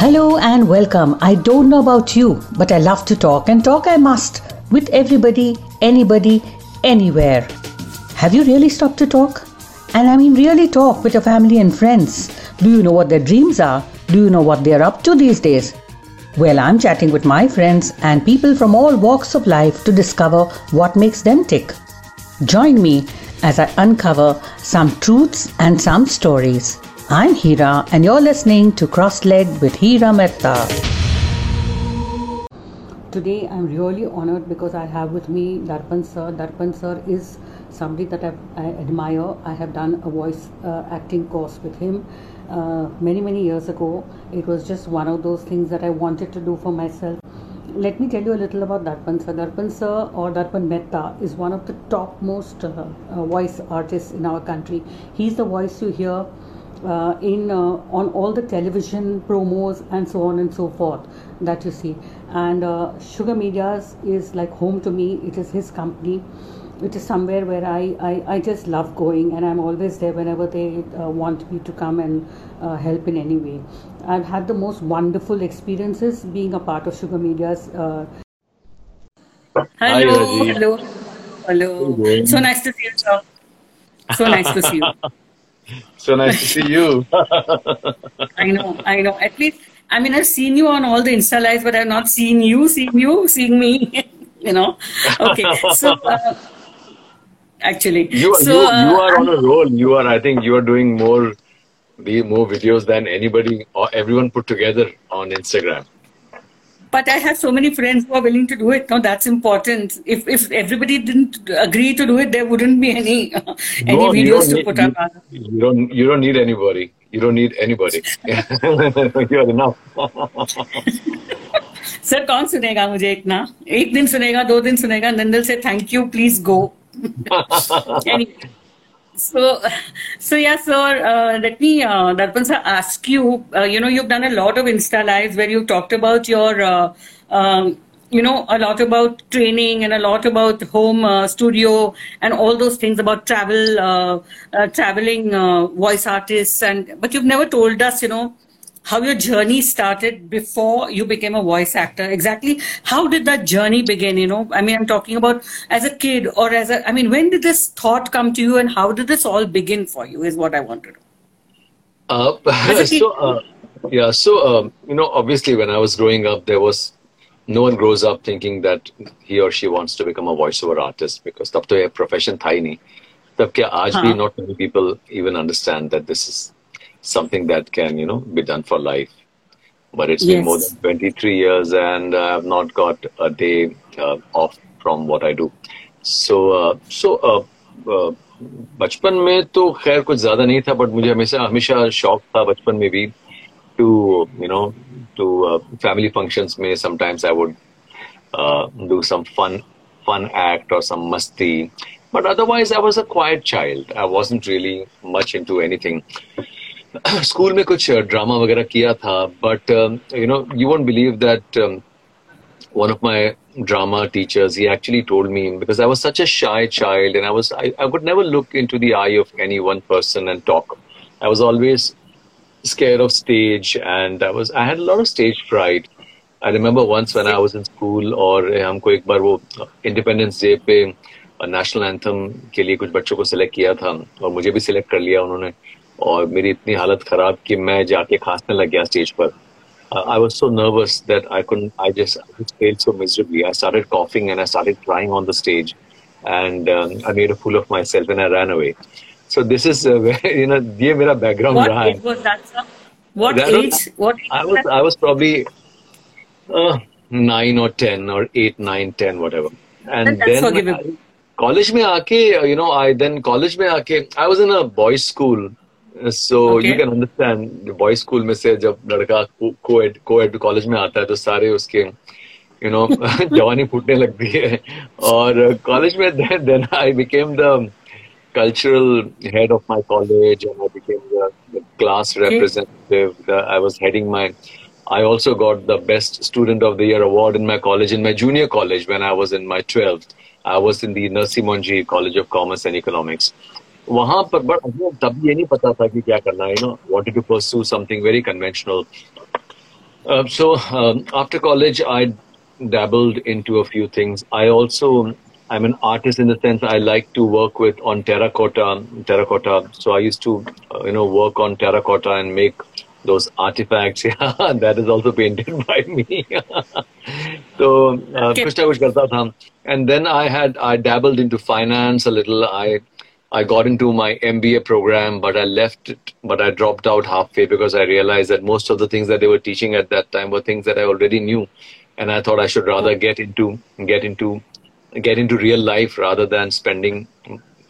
Hello and welcome. I don't know about you, but I love to talk and talk I must with everybody, anybody, anywhere. Have you really stopped to talk? And I mean, really talk with your family and friends. Do you know what their dreams are? Do you know what they're up to these days? Well, I'm chatting with my friends and people from all walks of life to discover what makes them tick. Join me as I uncover some truths and some stories. I'm Hira, and you're listening to Cross Leg with Hira Mehta. Today, I'm really honored because I have with me Darpan sir. Darpan sir is somebody that I've, i admire. I have done a voice uh, acting course with him uh, many, many years ago. It was just one of those things that I wanted to do for myself. Let me tell you a little about Darpan sir. Darpan sir or Darpan Mehta is one of the topmost uh, uh voice artists in our country. He's the voice you hear uh, in uh, on all the television promos and so on and so forth that you see. And uh, sugar mediaz is like home to me. It is his company. It is somewhere where I, I, I just love going and i'm always there whenever they uh, want me to come and uh, help in any way. I've had the most wonderful experiences being a part of sugar mediaz uh, hello. Hello. Hello. So nice to see you sir. So nice to see you so nice to see you. I know, I know. At least, I mean, I've seen you on all the Insta lives, but I've not seen you, seen you, seeing me. you know. Okay, so. Uh, actually, you, so, you, you uh, are on a roll. You are, I think, you are doing more, the more videos than anybody or everyone put together on Instagram but I have so many friends who are willing to do it. No, that's important. If if everybody didn't agree to do it, there wouldn't be any any no, videos to need, put up. You, you, don't you don't need anybody. You don't need anybody. You're enough. Sir कौन सुनेगा मुझे इतना एक दिन सुनेगा दो दिन सुनेगा नंदल से thank you please go so, so yeah, sir. Uh, let me, uh, Darpan sir, ask you. Uh, you know, you've done a lot of Insta lives where you've talked about your, uh, um, you know, a lot about training and a lot about home uh, studio and all those things about travel, uh, uh, traveling voice artists. And but you've never told us, you know, how your journey started before you became a voice actor. Exactly how did that journey begin? You know, I mean, I'm talking about as a kid or as a, I mean, when did this thought come to you and how did this all begin for you is what I wanted to know. Uh, so, uh, yeah, so, um, you know, obviously when I was growing up, there was no one grows up thinking that he or she wants to become a voiceover artist because tab to profession tha hi nahi. Tab kya aaj bhi not many people even understand that this is something that can, you know, be done for life. But it's yes. been more than 23 years and I have not got a day uh, off from what I do. So, uh, so uh, uh, बचपन में तो खैर कुछ ज्यादा नहीं था but मुझे हमेशा हमेशा शौक था बचपन में भी to you know to family functions में sometimes I would do some fun fun act or some masti but otherwise i was a quiet child i wasn't really much into anything school में कुछ drama वगैरह किया था but you know you won't believe that one of my drama teachers he actually told me because I was such a shy child and I was I I would never look into the eye of any one person and talk I was always scare of stage and I was I had lot of stage fright I remember once when I was in school और हमको एक बार वो independence day पे national anthem के लिए कुछ बच्चों को सिलेक्ट किया था और मुझे भी सिलेक्ट कर लिया उन्होंने। और मेरी इतनी हालत खराब कि मैं जाके खांसने लग गया स्टेज पर I was so nervous that I I just fail so miserably I started coughing and I started crying on the stage and I made a of myself and I ran away so this is you know ये मेरा background रहा है What age? What I was I was probably uh, nine or ten or eight, nine, ten, whatever. And that's then. I, college में आके you know I then college में आके I was in a boys school so you can understand boy school में से जब लड़का coed college में आता है तो सारे उसके यू नो जवानी फूटने लगती है। और कॉलेज में then I became the cultural head of my college and I became the class representative I was heading my I also got the best student of the year award in my college in my junior college when I was in my 12th I was in the Narsee college of commerce and economics वहाँ पर but तब ये नहीं पता था कि क्या करना है no wanted to pursue something very conventional Uh, so um, after college, I dabbled into a few things. I also I'm an artist in the sense I like to work with on terracotta, terracotta. So I used to, uh, you know, work on terracotta and make those artifacts. Yeah, that is also painted by me. so uh, okay. And then I had I dabbled into finance a little. I I got into my MBA program, but I left it, but I dropped out halfway because I realized that most of the things that they were teaching at that time were things that I already knew. And I thought I should rather get into get into get into real life rather than spending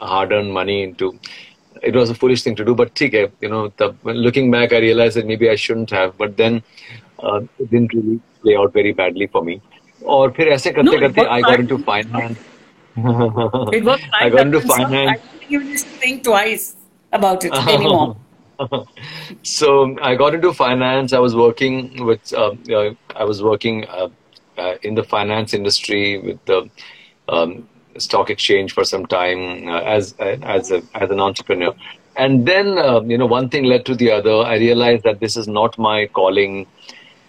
hard-earned money into. It was a foolish thing to do, but okay, you know, the, looking back, I realized that maybe I shouldn't have. But then uh, it didn't really play out very badly for me. Or फिर ऐसे करते no, करते I got into finance. it was I got into finance. I didn't even think twice about it anymore. so I got into finance. I was working with. Uh, uh, I was working uh, uh in the finance industry with the um, stock exchange for some time uh, as as a, as an entrepreneur. And then uh, you know one thing led to the other. I realized that this is not my calling,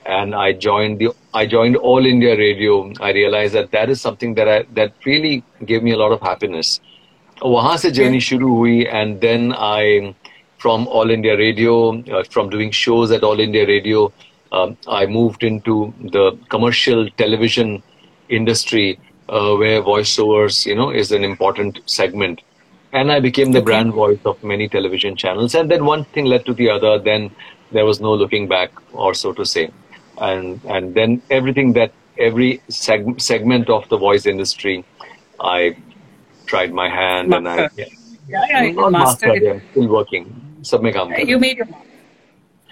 and I joined the I joined All India Radio. I realized that that is something that I that really gave me a lot of happiness. वहाँ से journey शुरू हुई and then I from All India Radio uh, from doing shows at All India Radio um, I moved into the commercial television industry uh, where voiceovers, you know, is an important segment. And I became the brand voice of many television channels. And then one thing led to the other. Then there was no looking back, or so to say. and and then everything that every seg- segment of the voice industry, I tried my hand master. and I yeah, yeah, yeah master, master yeah, still working. sub You made your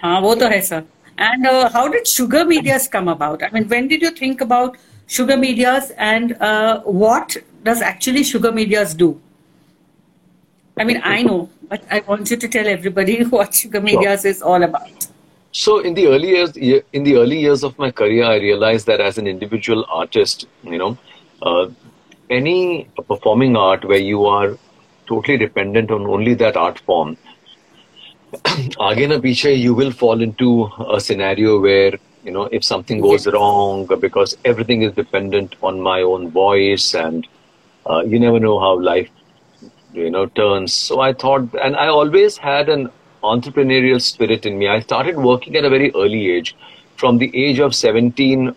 हाँ वो तो है And uh, how did Sugar Mediaz come about? I mean, when did you think about Sugar Mediaz and uh, what does actually Sugar Mediaz do? I mean, I know, but I want you to tell everybody what Sugar Mediaz sure. is all about. So in the early years, in the early years of my career, I realized that as an individual artist, you know, uh, any performing art where you are totally dependent on only that art form, again, you will fall into a scenario where you know if something goes wrong because everything is dependent on my own voice and uh, you never know how life you know turns. So i thought and i always had an entrepreneurial spirit in me. I started working at a very early age. From the age of 17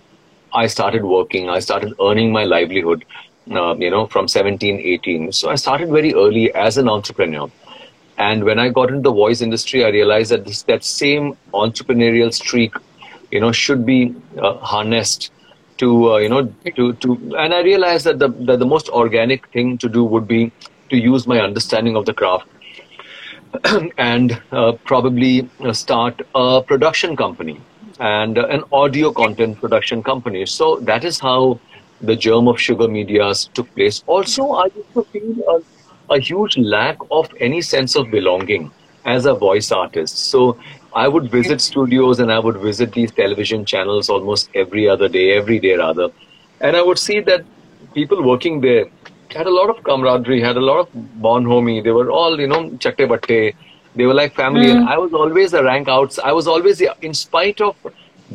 i started working. I started earning my livelihood uh, you know from 17 18 so i started very early as an entrepreneur. And when i got into the voice industry i realized that this that same entrepreneurial streak you know should be uh, harnessed to uh, you know to to and i realized that the, that the most organic thing to do would be to use my understanding of the craft and uh, probably uh, start a production company and uh, an audio content production company. So that is how the germ of sugar mediaz took place. Also i used to feel a, a huge lack of any sense of belonging as a voice artist. So I would visit studios and I would visit these television channels almost every other day, every day rather. And I would see that people working there had a lot of camaraderie, had a lot of bonhomie. They were all, you know, chatte batte. They were like family. Mm. And I was always a rank outs. I was always, in spite of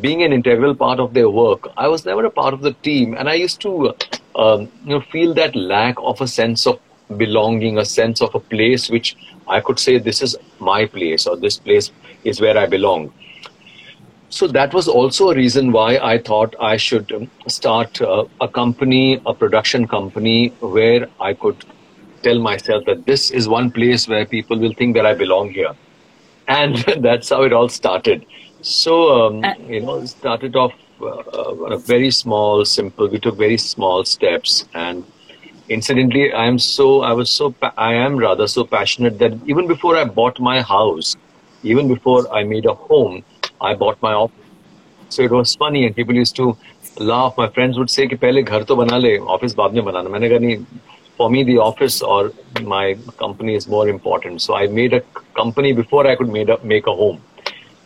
being an integral part of their work, I was never a part of the team. And I used to, um, you know, feel that lack of a sense of belonging, a sense of a place which I could say this is my place or this place is where I belong. So that was also a reason why I thought I should um, start uh, a company, a production company, where I could tell myself that this is one place where people will think that I belong here. And that's how it all started. So, um, uh, you know, started off uh, very small, simple. We took very small steps. And incidentally, I am so, I was so, I am rather so passionate that even before I bought my house, even before I made a home, I bought my office. So it was funny and people used to laugh. My friends would say कि पहले घर तो बना ले office बाद में बनाना मैंने कहा नहीं for me the office or my company is more important so I made a company before I could made a, make a home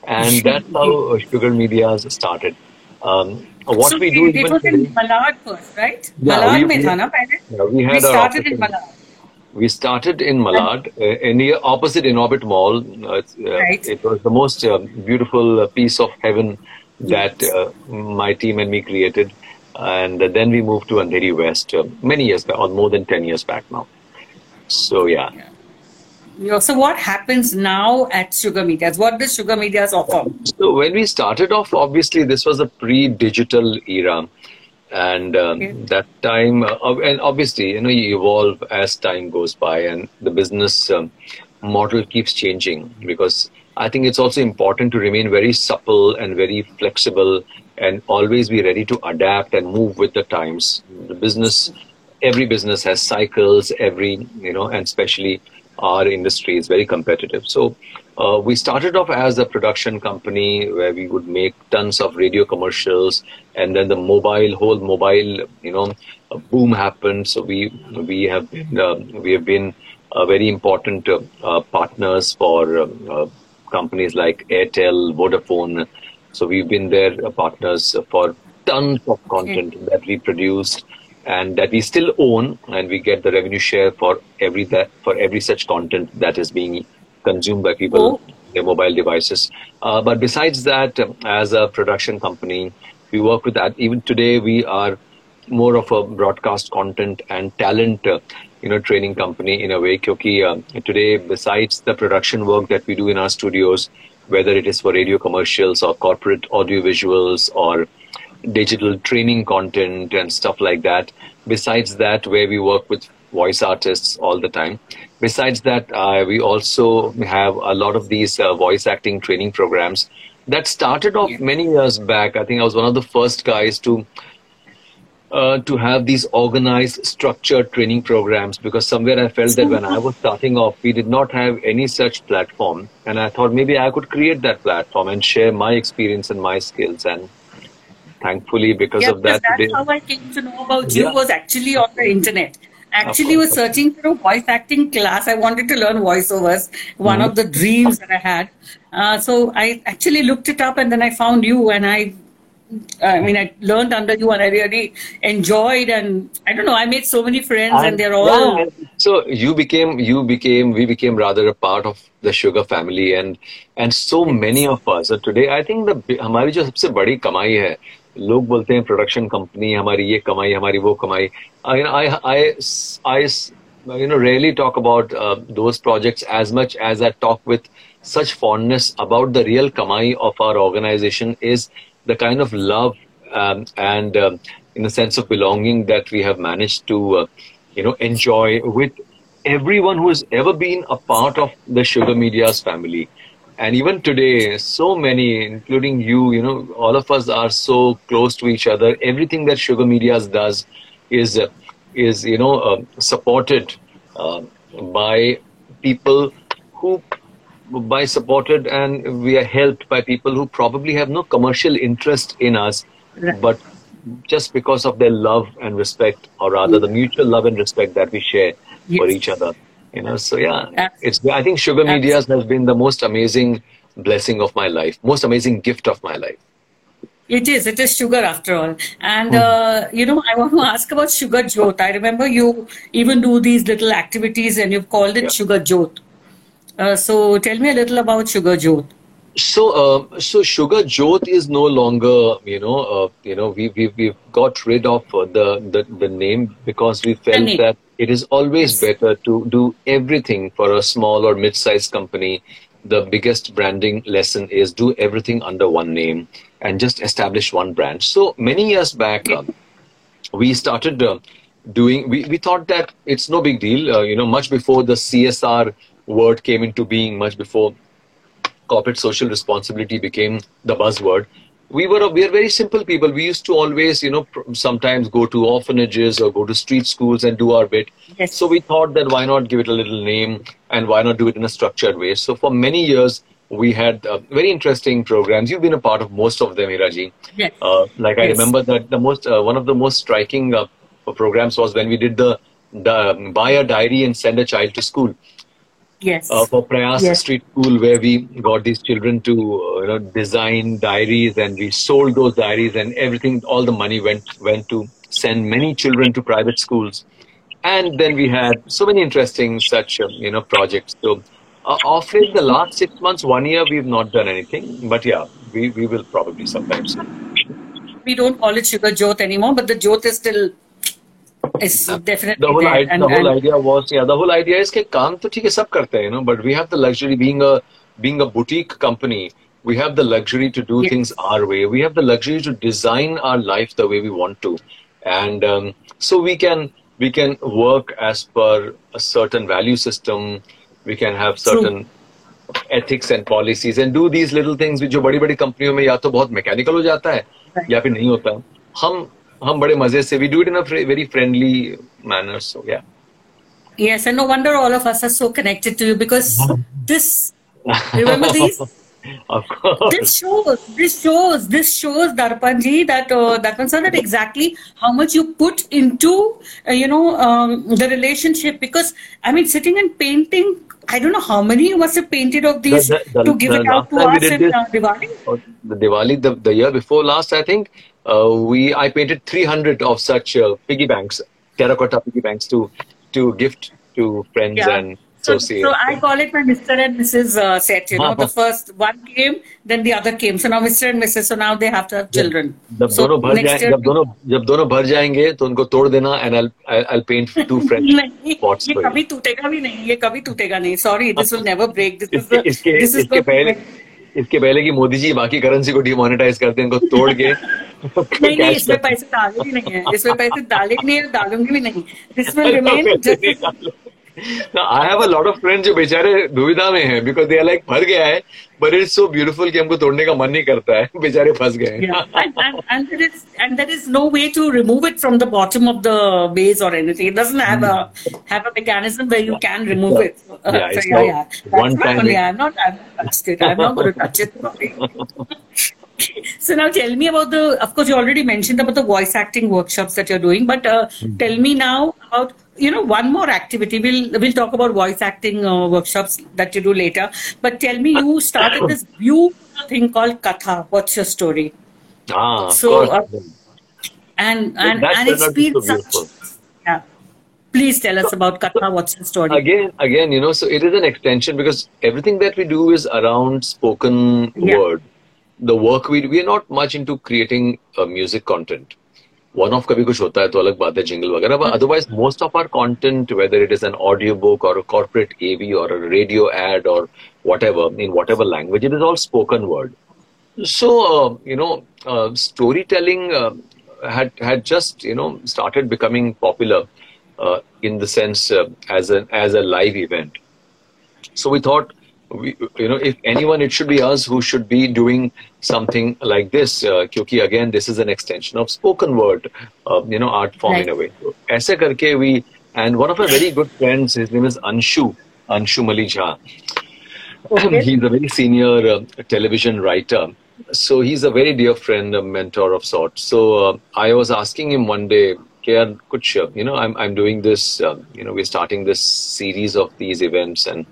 and that's how Sugar Medias started um, what so we do it was in Malad first right yeah, Malad we, में था ना पहले yeah, we, had we started in Malad we started in Malad, uh, in the opposite Inorbit Mall. Uh, uh, right. It was the most uh, beautiful uh, piece of heaven that uh, my team and me created. And then we moved to Andheri West uh, many years back, or more than 10 years back now. So, yeah. yeah. So, what happens now at Sugar Mediaz? What does Sugar Mediaz offer? So, when we started off, obviously, this was a pre digital era. And um, that time, uh, and obviously, you know, you evolve as time goes by, and the business um, model keeps changing because I think it's also important to remain very supple and very flexible and always be ready to adapt and move with the times. The business, every business has cycles, every, you know, and especially our industry is very competitive. So uh, we started off as a production company where we would make tons of radio commercials and then the mobile, whole mobile, you know, boom happened. So we, we have, been, uh, we have been uh, very important uh, partners for uh, companies like Airtel, Vodafone. So we've been their partners for tons of content that we produce and that we still own, and we get the revenue share for every that for every such content that is being consumed by people oh. their mobile devices. Uh, but besides that, as a production company, we work with that. Even today, we are more of a broadcast content and talent uh, you know training company in a way because uh, today besides the production work that we do in our studios whether it is for radio commercials or corporate audio visuals or digital training content and stuff like that besides that where we work with voice artists all the time besides that uh, we also have a lot of these uh, voice acting training programs that started off many years back i think i was one of the first guys to uh, to have these organized, structured training programs because somewhere I felt that when I was starting off, we did not have any such platform. And I thought maybe I could create that platform and share my experience and my skills. And thankfully, because yeah, of that, that's today, how I came to know about you yeah. was actually on the internet. Actually, was searching for a voice acting class. I wanted to learn voiceovers. One mm-hmm. of the dreams that I had. Uh, so I actually looked it up, and then I found you, and I I mean, I learned under you and I really enjoyed and I don't know, I made so many friends and, and they're all. Yeah. So you became, you became, we became rather a part of the sugar family and, and so many of us. So today, I think the, हमारी जो सबसे बड़ी कमाई है लोग बोलते हैं production company हमारी ये कमाई हमारी वो कमाई I, I, I, I you know rarely talk about uh, those projects as much as I talk with such fondness about the real kamai of our organization is the kind of love um, and um, in a sense of belonging that we have managed to, uh, you know, enjoy with everyone who has ever been a part of the Sugar Media's family. And even today, so many, including you, you know, all of us are so close to each other. Everything that Sugar Media's does is, uh, is you know, uh, supported uh, by people who by supported and we are helped by people who probably have no commercial interest in us, right. but just because of their love and respect, or rather the mutual love and respect that we share yes. for each other. You know, so yeah, Absolutely. it's. I think Sugar Mediaz has been the most amazing blessing of my life, most amazing gift of my life. It is. It is sugar after all. And, uh, you know, I want to ask about Sugar Jot. I remember you even do these little activities and you've called it yeah. Sugar Jot. Uh, so tell me a little about Sugar Jot. So, uh, so Sugar Jot is no longer, you know, uh, you know, we we we got rid of the the, the name because we felt that it is always better to do everything for a small or mid-sized company. The biggest branding lesson is do everything under one name and just establish one brand. So many years back, uh, we started uh, doing. We we thought that it's no big deal. Uh, you know, much before the CSR word came into being much before corporate social responsibility became the buzzword. We were we are very simple people. We used to always, you know, sometimes go to orphanages or go to street schools and do our bit. Yes. So we thought that why not give it a little name and why not do it in a structured way. So for many years we had uh, very interesting programs. You've been a part of most of them, Hiraji. Yes. Uh, like I remember that the most uh, one of the most striking uh, programs was when we did the the buy a diary and send a child to school yes. Uh, for Prayas yes. Street School, where we got these children to uh, you know design diaries, and we sold those diaries, and everything, all the money went went to send many children to private schools, and then we had so many interesting such um, you know projects. So uh, of late, the last six months, one year, we've not done anything. But yeah, we, we will probably sometimes. We don't call it Sugar Jot anymore, but the Jot is still is definitely the whole, idea, And- the whole and- idea was yeah the whole idea is कि काम तो ठीक है सब करते हैं you know but we have the luxury being a being a boutique company we have the luxury to do Yes. things our way we have the luxury to design our life the way we want to and um, so we can we can work as per a certain value system we can have True. certain ethics and policies and do these little things which जो बड़ी बड़ी कंपनियों में या तो बहुत mechanical हो जाता है Right. या फिर नहीं होता हम हम बड़े मजे से we do it in a very friendly manner so yeah Yes, and no wonder all of us are so connected to you because this, remember these? of course This shows, this shows, this shows Darpanji that uh, Darpan sir that exactly how much you put into uh, you know um, the relationship because I mean sitting and painting. I don't know how many you must have painted of these The- the- to give the it out last to time we us did in this- uh, Diwali. Or the Diwali the, the year before last I think uh, we I painted 300 of such uh, piggy banks terracotta piggy banks to to gift to friends Yeah. and So, associates so I call it my Mr. and Mrs. Uh, set. You know, the first one came, then the other came. So now Mr. and Mrs. So now they have to have children. जब so दोनों भर next जाए year- जब दोनों जब दोनों भर जाएंगे तो उनको तोड़ देना and I'll I'll paint two French नहीं pots ये for you. कभी टूटेगा भी नहीं ये कभी टूटेगा नहीं sorry this will never break this is इसके इसके दिस इज इसके पहले इसके पहले कि मोदी जी बाकी करेंसी को डिमोनेटाइज करते हैं इनको तोड़ के नहीं नहीं इसमें पैसे डाले भी नहीं है। इसमें पैसे डाले भी नहीं है डालूँगी भी नहीं this will remain I have a lot of friends जो बेचारे दुविधा में हैं बिकॉज़ दे आर लाइक फंस गया है बट इट्स सो ब्यूटीफुल कि हमको तोड़ने का मन नहीं करता है बेचारे फंस गए हैं। And there is and there is no way to remove it from the bottom of the base और anything it doesn't have a have a mechanism where you can remove it so yeah one time I am not I am not going to touch it so now tell me about the of course you already mentioned about the voice acting workshops that you're doing but uh, mm-hmm. tell me now about you know one more activity. We'll we'll talk about voice acting uh, workshops that you do later. But tell me, you started this beautiful thing called Katha. What's your story? of So, course. and and and it's out to be been so such yeah please tell us about katha what's the story again again you know so it is an extension because everything that we do is around spoken Yeah. word the work we we are not much into creating uh, music content one of कभी कुछ होता है तो अलग बात है jingle वगैरह otherwise most of our content whether it is an audiobook और कॉर्पोरेट एवी और रेडियो एड और whatever in whatever language it is all spoken word so you know storytelling had had just you know started becoming popular uh, in the sense uh, as an as a live event. we, you know if anyone it should be us who should be doing something like this uh, क्योंकि again this is an extension of spoken word uh, you know art form in a way so, ऐसे करके we and one of our very good friends his name is Anshu Anshu Mali Jha Okay. he's a very senior uh, television writer. So he's a very dear friend, a mentor of sorts. So uh, I was asking him one day, Kiran, kuch, uh, you know, I'm, I'm doing this, uh, you know, we're starting this series of these events and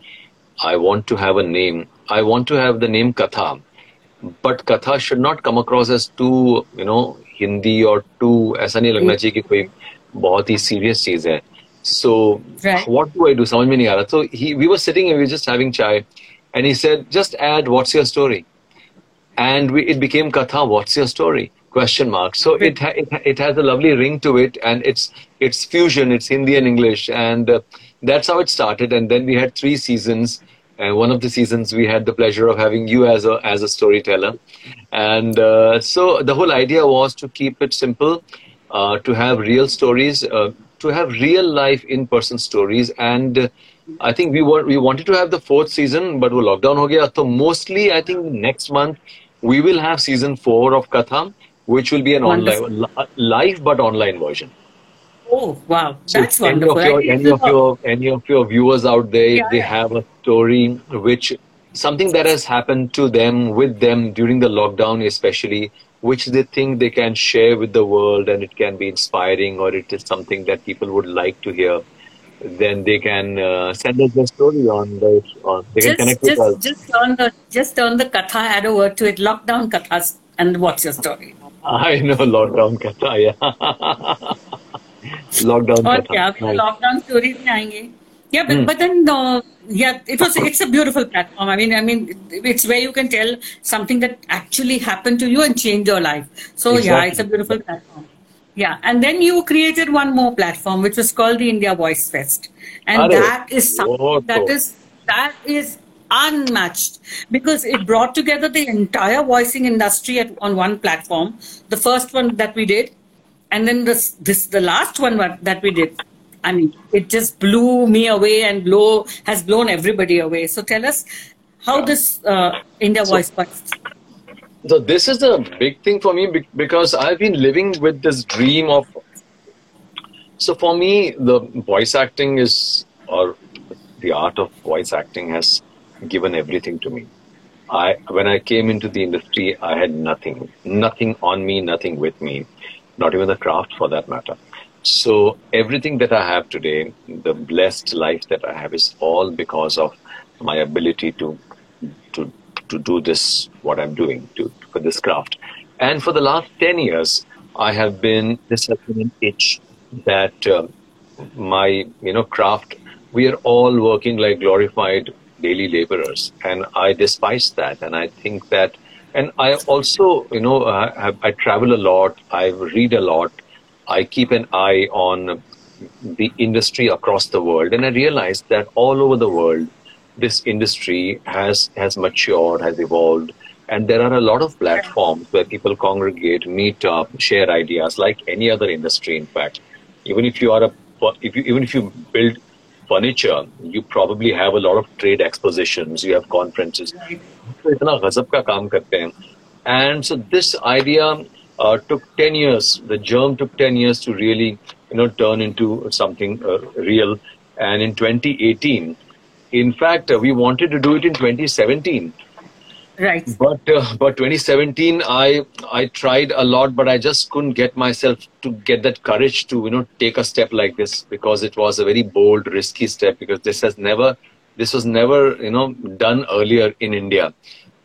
I want to have a name. I want to have the name Katha. But Katha should not come across as too, you know, Hindi or too, ऐसा नहीं लगना चाहिए कि कोई बहुत ही serious चीज है. So Right. what do I do? समझ में नहीं आ रहा. So he, we were sitting and we were just having chai, and he said, just add what's your story, and we, it became Katha. What's your story? Question mark. So it, ha- it ha- it has a lovely ring to it, and it's it's fusion. It's Hindi and English, and uh, that's how it started. And then we had three seasons. And one of the seasons we had the pleasure of having you as a as a storyteller, and uh, so the whole idea was to keep it simple, uh, to have real stories, uh, to have real life in person stories, and I think we were we wanted to have the fourth season, but we lockdown ho. So mostly, I think next month we will have season four of Katham, which will be an Wonderful. online live but online version oh wow So that's if any Of your, any of your any of your viewers out there, Yeah, they have a story which something that has happened to them with them during the lockdown, especially, which they think they can share with the world, and it can be inspiring, or it is something that people would like to hear. Then they can uh, send us their story on the. On, they can just connect with us. just just turn the just turn the katha add a word to it lockdown kathas and what's your story I know lockdown katha, yeah. lockdown और katha. क्या अभी Nice. Lockdown stories में आएंगे Yeah, but, mm. but then uh, yeah, it was it's a beautiful platform. I mean, I mean, it's where you can tell something that actually happened to you and change your life. So exactly. yeah, it's a beautiful platform. Yeah, and then you created one more platform which was called the India Voice Fest, and that is something that is that is unmatched because it brought together the entire voicing industry at, on one platform. The first one that we did, and then this this the last one that we did I mean, it just blew me away and blow has blown everybody away. So tell us how this uh, India so, Voice works. So this is a big thing for me because I've been living with this dream of. So for me, the voice acting is, or the art of voice acting has given everything to me. I when I came into the industry, I had nothing, nothing on me, nothing with me, not even the craft for that matter. So everything that I have today, the blessed life that I have, is all because of my ability to to to do this what I'm doing to for this craft. And for the last ten years, I have been this has been an itch that uh, my you know craft. We are all working like glorified daily laborers, and I despise that. And I think that, and I also you know uh, I, I travel a lot. I read a lot I keep an eye on the industry across the world, and I realized that all over the world, this industry has has matured, has evolved, and there are a lot of platforms where people congregate, meet up, share ideas, like any other industry. In fact, even if you are a if you even if you build furniture, you probably have a lot of trade expositions, you have conferences. And so this idea uh, took 10 years. The germ took 10 years to really, you know, turn into something uh, real. And in 2018, in fact, uh, we wanted to do it in 2017. Right. But uh, but 2017, I I tried a lot, but I just couldn't get myself to get that courage to you know take a step like this because it was a very bold, risky step because this has never this was never you know done earlier in India,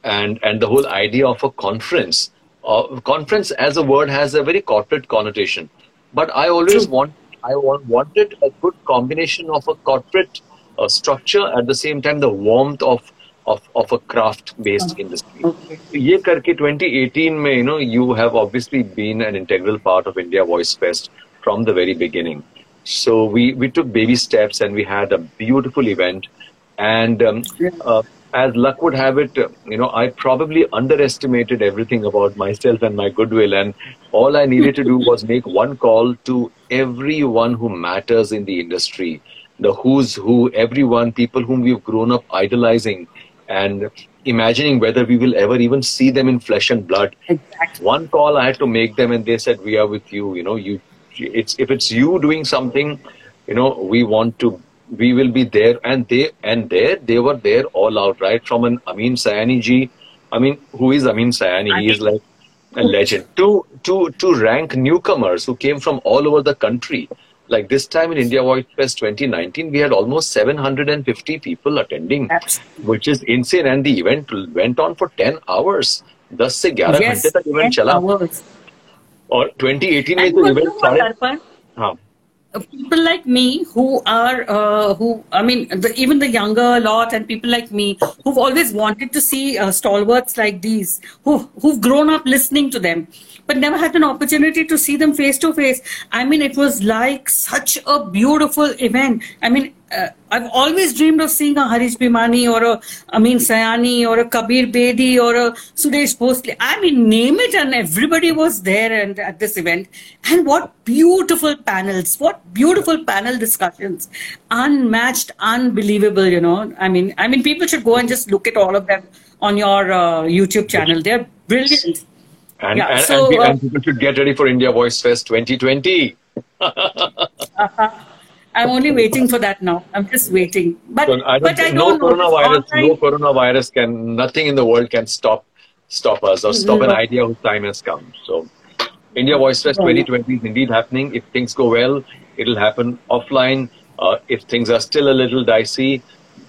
and and the whole idea of a conference uh, conference as a word has a very corporate connotation. But I always want I want, wanted a good combination of a corporate uh, structure at the same time the warmth of of, of a craft based industry. Okay. ये करके 2018 में you know you have obviously been an integral part of India Voice Fest from the very beginning. So we we took baby steps and we had a beautiful event and um, uh, as luck would have it, you know, I probably underestimated everything about myself and my goodwill. And all I needed to do was make one call to everyone who matters in the industry, the who's who, everyone, people whom we've grown up idolizing and imagining whether we will ever even see them in flesh and blood. Exactly. One call I had to make them, and they said, "We are with you." You know, you. It's if it's you doing something, you know, we want to we will be there and they and there they were there all out right from an Amin Sayani ji I mean who is Amin Sayani he is like a legend to to to rank newcomers who came from all over the country like this time in India Voice Fest 2019 we had almost 750 people attending which is insane and the event went on for 10 hours 10 से 11 घंटे तक event चला और 2018 में तो event सारे हाँ People like me who are uh, who i mean the, even the younger lot and people like me who've always wanted to see uh, stalwarts like these who who've grown up listening to them but never had an opportunity to see them face to face. I mean it was like such a beautiful event. I mean uh, I've always dreamed of seeing a Harish Bhimani or a Amin Sayani or a Kabir Bedi or a Sudesh Bhosle. I mean, name it, and everybody was there and at this event. And what beautiful panels! What beautiful panel discussions! Unmatched, unbelievable. You know, I mean, I mean, people should go and just look at all of them on your uh, YouTube channel. They're brilliant. And, yeah, and, so, and, uh, and people should get ready for India Voice Fest 2020. uh-huh. I'm only waiting for that now. I'm just waiting. But so I but I don't no know. Coronavirus, no coronavirus can. Nothing in the world can stop stop us or stop an idea whose time has come. So, India Voice Fest 2020 is indeed happening. If things go well, it'll happen offline. Uh, if things are still a little dicey,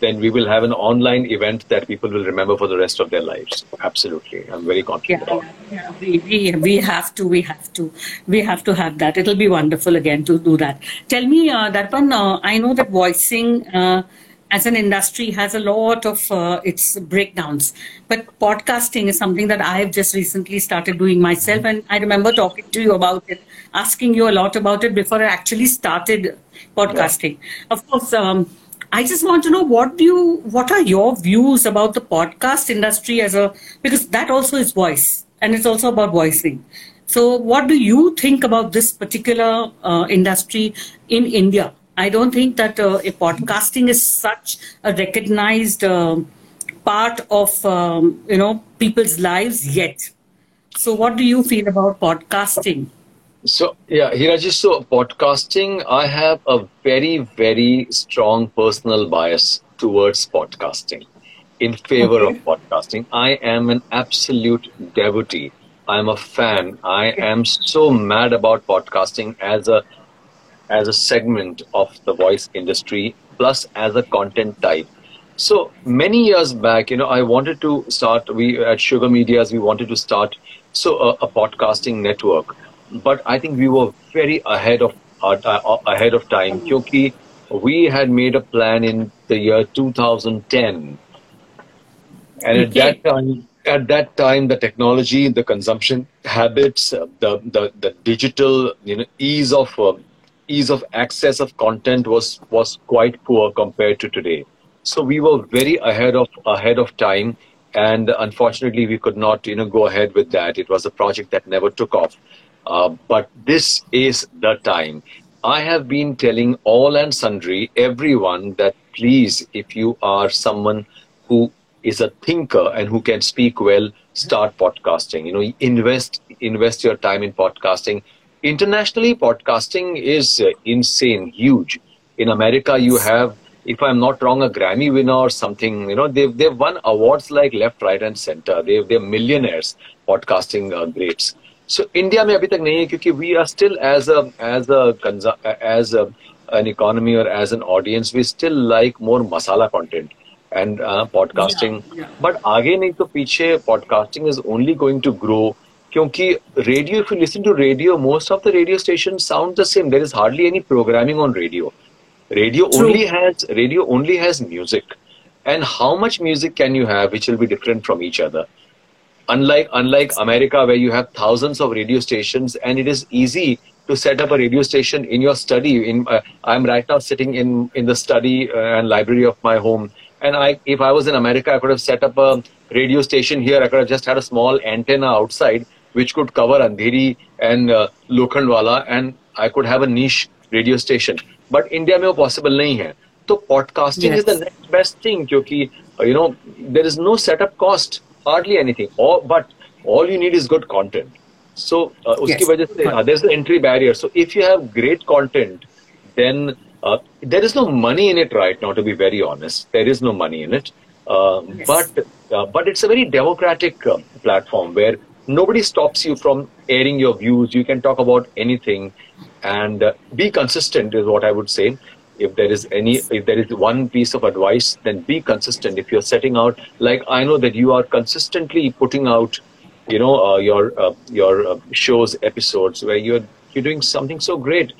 then we will have an online event that people will remember for the rest of their lives. Absolutely. I'm very confident. Yeah, yeah, we, we, we have to, we have to, we have to have that. It'll be wonderful again to do that. Tell me, uh, Darpan, uh, I know that voicing uh, as an industry has a lot of uh, its breakdowns, but podcasting is something that I have just recently started doing myself. And I remember talking to you about it, asking you a lot about it before I actually started podcasting. Yeah. Of course, um, I just want to know what do you what are your views about the podcast industry as a because that also is voice and it's also about voicing. So what do you think about this particular uh, industry in India? I don't think that uh, a podcasting is such a recognized uh, part of um, you know people's lives yet. So what do you feel about podcasting? So yeah, Hiraji. So podcasting, I have a very very strong personal bias towards podcasting, in favor okay. of podcasting. I am an absolute devotee. I am a fan. I am so mad about podcasting as a as a segment of the voice industry, plus as a content type. So many years back, you know, I wanted to start. We at Sugar Mediaz, we wanted to start so a, a podcasting network but I think we were very ahead of our, uh, ahead of time because we had made a plan in the year 2010 and at that time at that time the technology the consumption habits uh, the, the the digital you know ease of uh, ease of access of content was was quite poor compared to today. So we were very ahead of ahead of time and unfortunately we could not you know go ahead with that. It was a project that never took off uh, but this is the time. I have been telling all and sundry, everyone, that please, if you are someone who is a thinker and who can speak well, start podcasting. You know, invest invest your time in podcasting. Internationally, podcasting is uh, insane, huge. In America, you have, if I'm not wrong, a Grammy winner or something. You know, they've they've won awards like left, right, and center. They they're millionaires, podcasting uh, greats. So India में अभी तक नहीं है क्योंकि we are still as as as an economy और as an audience we still like more masala content and podcasting but आगे नहीं तो पीछे podcasting is only going to grow क्योंकि radio if you listen to radio most of the radio station sound the same there is hardly any programming on radio radio only has radio only has music and how much music can you have which will be different from each other unlike unlike America where you have thousands of radio stations and it is easy to set up a radio station in your study. In uh, I'm right now sitting in in the study uh, and library of my home, and I if I was in America, I could have set up a radio station here. I could have just had a small antenna outside which could cover Andheri and uh, Lokhandwala, and I could have a niche radio station. But India में वो possible नहीं है. So podcasting yes. is the next best thing क्योंकि uh, you know there is no setup cost hardly anything. All, but all you need is good content. So uh, uski wajah se, uh, there's an entry barrier. So if you have great content, then uh, there is no money in it right now. To be very honest, there is no money in it. Uh, yes. But uh, but it's a very democratic uh, platform where nobody stops you from airing your views. You can talk about anything, and be consistent is what I would say if there is any if there is one piece of advice then be consistent. If you're setting out like i know that you are consistently putting out you know uh, your uh, your uh, shows episodes where you're you're doing something so great.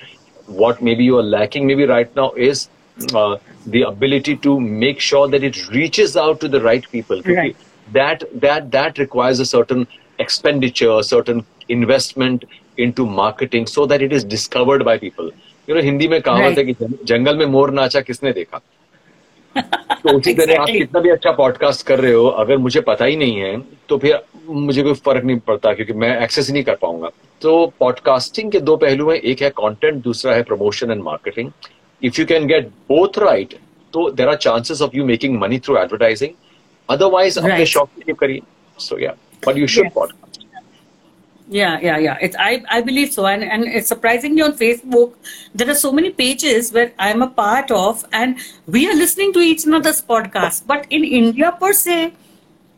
What maybe you are lacking maybe right now is uh, the ability to make sure that it reaches out to the right people. Right. that that that requires a certain expenditure a certain investment into marketing so that it is discovered by people you know Hindi में कहावत है कि जंगल में मोर नाचा किसने देखा? तो उसी तरह आप कितना भी अच्छा पॉडकास्ट कर रहे हो अगर मुझे पता ही नहीं है तो फिर मुझे कोई फ़र्क नहीं पड़ता क्योंकि मैं एक्सेस ही नहीं कर पाऊँगा। तो पॉडकास्टिंग के दो पहलू हैं एक है कंटेंट दूसरा है promotion and marketing if you can get both right तो there are chances of you making money through advertising otherwise अपने शौक करिए। So yeah but you should podcast Yeah, yeah, yeah. It's I, I believe so. And and it's surprisingly on Facebook, there are so many pages where I'm a part of and we are listening to each another's podcast. But in India per se,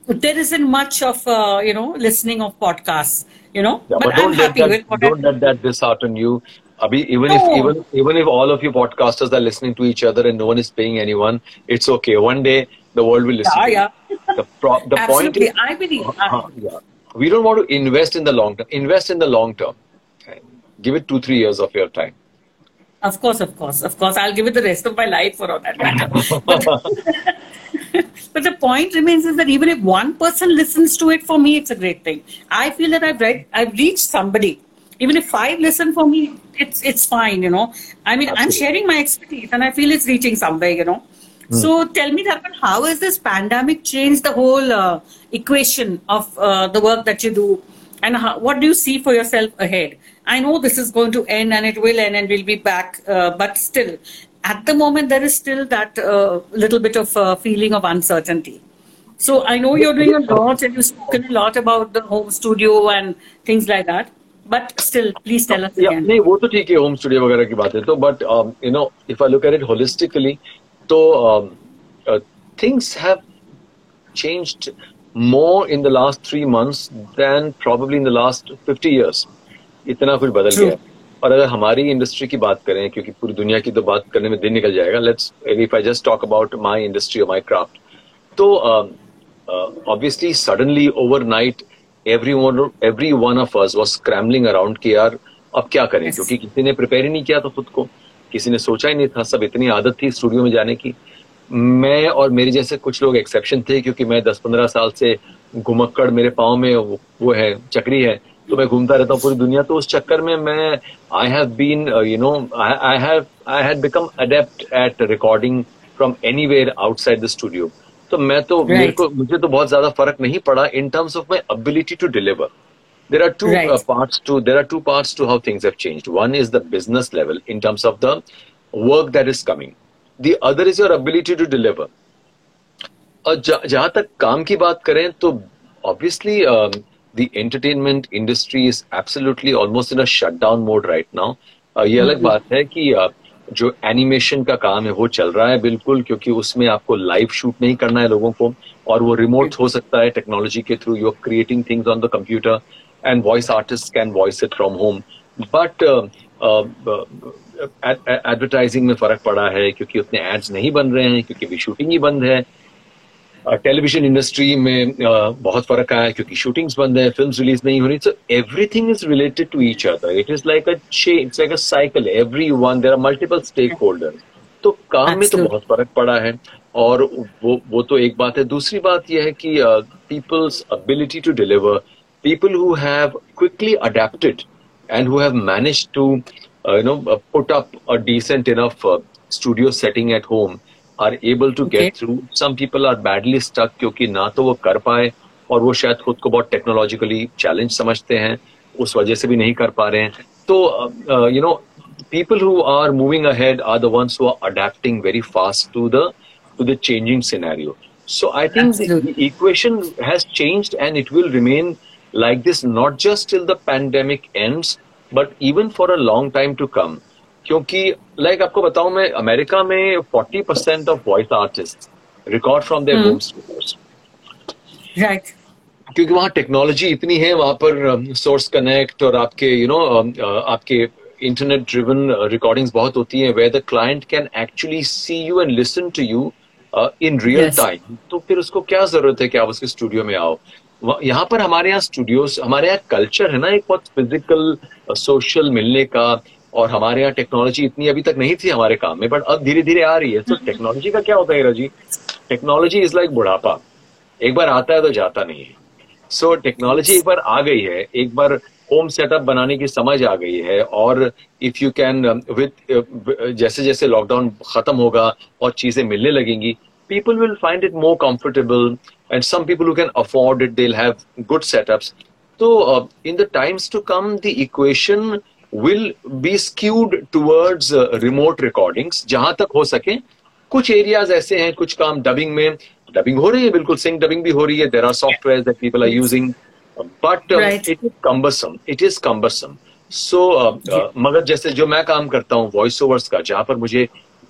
there isn't much of uh, you know listening of podcasts. You know, yeah, but, but don't I'm happy that, with what Don't I, let that dishearten you. Abhi, even if even even if all of you podcasters are listening to each other and no one is paying anyone, it's okay. One day the world will listen. Yeah, yeah. The pro- the point is, I believe. uh, yeah, we don't want to invest in the long term. Invest in the long term. Okay? Give it two three years of your time. Of course, of course, of course. I'll give it the rest of my life for all that matter. But, but the point remains is that even if one person listens to it, for me, it's a great thing. I feel that I've read, I've reached somebody. Even if five listen for me, it's it's fine. You know, I mean, I'm sharing my expertise, and I feel it's reaching somewhere. You know. Hmm. So tell me, Darpan, how has this pandemic changed the whole uh, equation of uh, the work that you do? And how, what do you see for yourself ahead? I know this is going to end and it will end and we'll be back, uh, but still, at the moment, there is still that uh, little bit of uh, feeling of uncertainty. So I know you're doing a lot and you've spoken a lot about the home studio and things like that. But still please tell us नहीं वो तो ठीक है home studio वगैरह की बात है तो but you know if I look at it holistically तो things have changed more in the last three months than probably in the last 50 years. इतना कुछ बदल गया और अगर हमारी इंडस्ट्री की बात करें क्योंकि पूरी दुनिया की तो बात करने में दिन निकल जाएगा let's if I just talk about my industry और माय क्राफ्ट तो obviously suddenly overnight every one every one of us was scrambling around कि यार अब क्या करें Yes. क्योंकि किसी ने प्रिपेयर ही नहीं किया था खुद को किसी ने सोचा ही नहीं था सब इतनी आदत थी स्टूडियो में जाने की। मैं और मेरे जैसे कुछ लोग एक्सेप्शन थे क्योंकि मैं 10-15 साल से घुमक्कड़ मेरे पाँव में वो, वो है चक्री है तो मैं घूमता रहता हूँ पूरी दुनिया। तो उस चक्कर में मैं I have been you know I have I had become adept at recording from anywhere outside the studio तो मैं तो right. मेरे को मुझे तो बहुत ज़्यादा फ़र्क नहीं पड़ा in terms of my ability to deliver there are two Right. uh, parts to there are two parts to how things have changed. One is the business level in terms of the work that is coming. The other is your ability to deliver. और जहाँ तक काम की बात करें तो obviously the entertainment industry is absolutely almost in a shutdown mode right now ये अलग बात है कि uh, जो एनिमेशन का काम है वो चल रहा है बिल्कुल क्योंकि उसमें आपको लाइव शूट नहीं करना है लोगों को और वो रिमोट हो सकता है टेक्नोलॉजी के through you are creating things on the computer and voice artist can voice it from home but advertising में फ़र्क पड़ा है क्योंकि उतने एड्स नहीं बन रहे हैं क्योंकि भी शूटिंग ही बंद है। टेलीविज़न इंडस्ट्री में uh, बहुत फ़र्क आया क्योंकि शूटिंग्स बंद है फ़िल्म रिलीज़ नहीं हो रही। So everything is related to each other it is like a it's like a cycle every one there are multiple stakeholder तो काम में तो बहुत फ़र्क पड़ा है। और वो वो तो एक बात है। दूसरी बात यह है कि people's ability to deliver people who have quickly adapted and who have managed to uh, you know uh, put up a decent enough uh, studio setting at home are able to Okay. get through some people are badly stuck क्योंकि ना तो वो कर पाए और वो शायद खुद को बहुत टेक्नोलॉजिकली चैलेंज समझते हैं उस वजह से भी नहीं कर पा रहे हैं तो you know people who are moving ahead are the ones who are adapting very fast to the to the changing scenario so i think the, Absolutely. the equation has changed and it will remain like this not just till the pandemic ends but even for a long time to come. क्योंकि like आपको बताऊँ मैं America में 40 percent of voice artist record from their home studios Right. क्योंकि वहाँ technology इतनी है वहाँ पर सोर्स कनेक्ट और आपके you you know know, uh, आपके इंटरनेट ड्रिवन रिकॉर्डिंग्स बहुत होती हैं where the client can actually see you and listen to you in real time तो फिर उसको क्या ज़रूरत है कि आप उसके स्टूडियो में आओ? यहाँ पर हमारे यहाँ स्टूडियोज हमारे यहाँ कल्चर है ना एक बहुत फ़िज़िकल सोशल मिलने का और हमारे यहाँ टेक्नोलॉजी इतनी अभी तक नहीं थी हमारे काम में बट अब धीरे धीरे आ रही है। तो टेक्नोलॉजी का क्या होता है जी? टेक्नोलॉजी इज़ लाइक बुढ़ापा। एक बार आता है तो जाता नहीं है। सो टेक्नोलॉजी एक बार आ गई है। एक बार होम सेटअप बनाने की समझ आ गई है और इफ़ यू कैन विद जैसे जैसे लॉकडाउन खत्म होगा और चीज़ें मिलने लगेंगी people will find it more comfortable and some people who can afford it they'll have good setups so uh, in the times to come the equation will be skewed towards uh, remote recordings जहां तक हो सके कुछ areas ऐसे हैं कुछ काम dubbing में डबिंग हो रही है बिल्कुल सिंग डबिंग भी हो रही है there are software that people are using but Right. It is cumbersome it is cumbersome सो मगर जैसे जो मैं काम करता हूँ वॉइस ओवर्स का जहां पर मुझे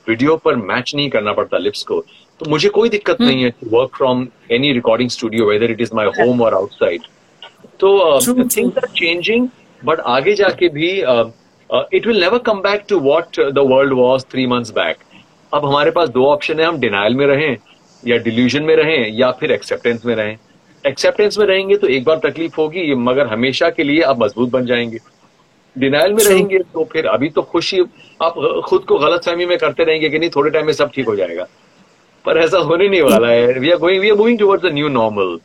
वीडियो पर मैच नहीं करना पड़ता लिप्स को तो मुझे कोई दिक्कत नहीं है work from any recording studio whether it is my home और आउटसाइड तो थिंग्स आर चेंजिंग बट आगे जाके भी uh, uh, will never come back to what uh, the world was three months back. अब हमारे पास दो ऑप्शन है हम डिनाइल में रहें या डिल्यूजन में रहें या फिर एक्सेप्टेंस में रहें। एक्सेप्टेंस में रहेंगे तो एक बार तकलीफ़ होगी मगर हमेशा के लिए आप मज़बूत बन जाएँगे। डिनाइल में रहेंगे तो फिर अभी तो खुशी आप खुद को गलत फहमी में करते रहेंगे कि नहीं थोड़े टाइम में सब ठीक हो जाएगा। पर ऐसा होने नहीं वाला है। We are going we are moving towards a new normal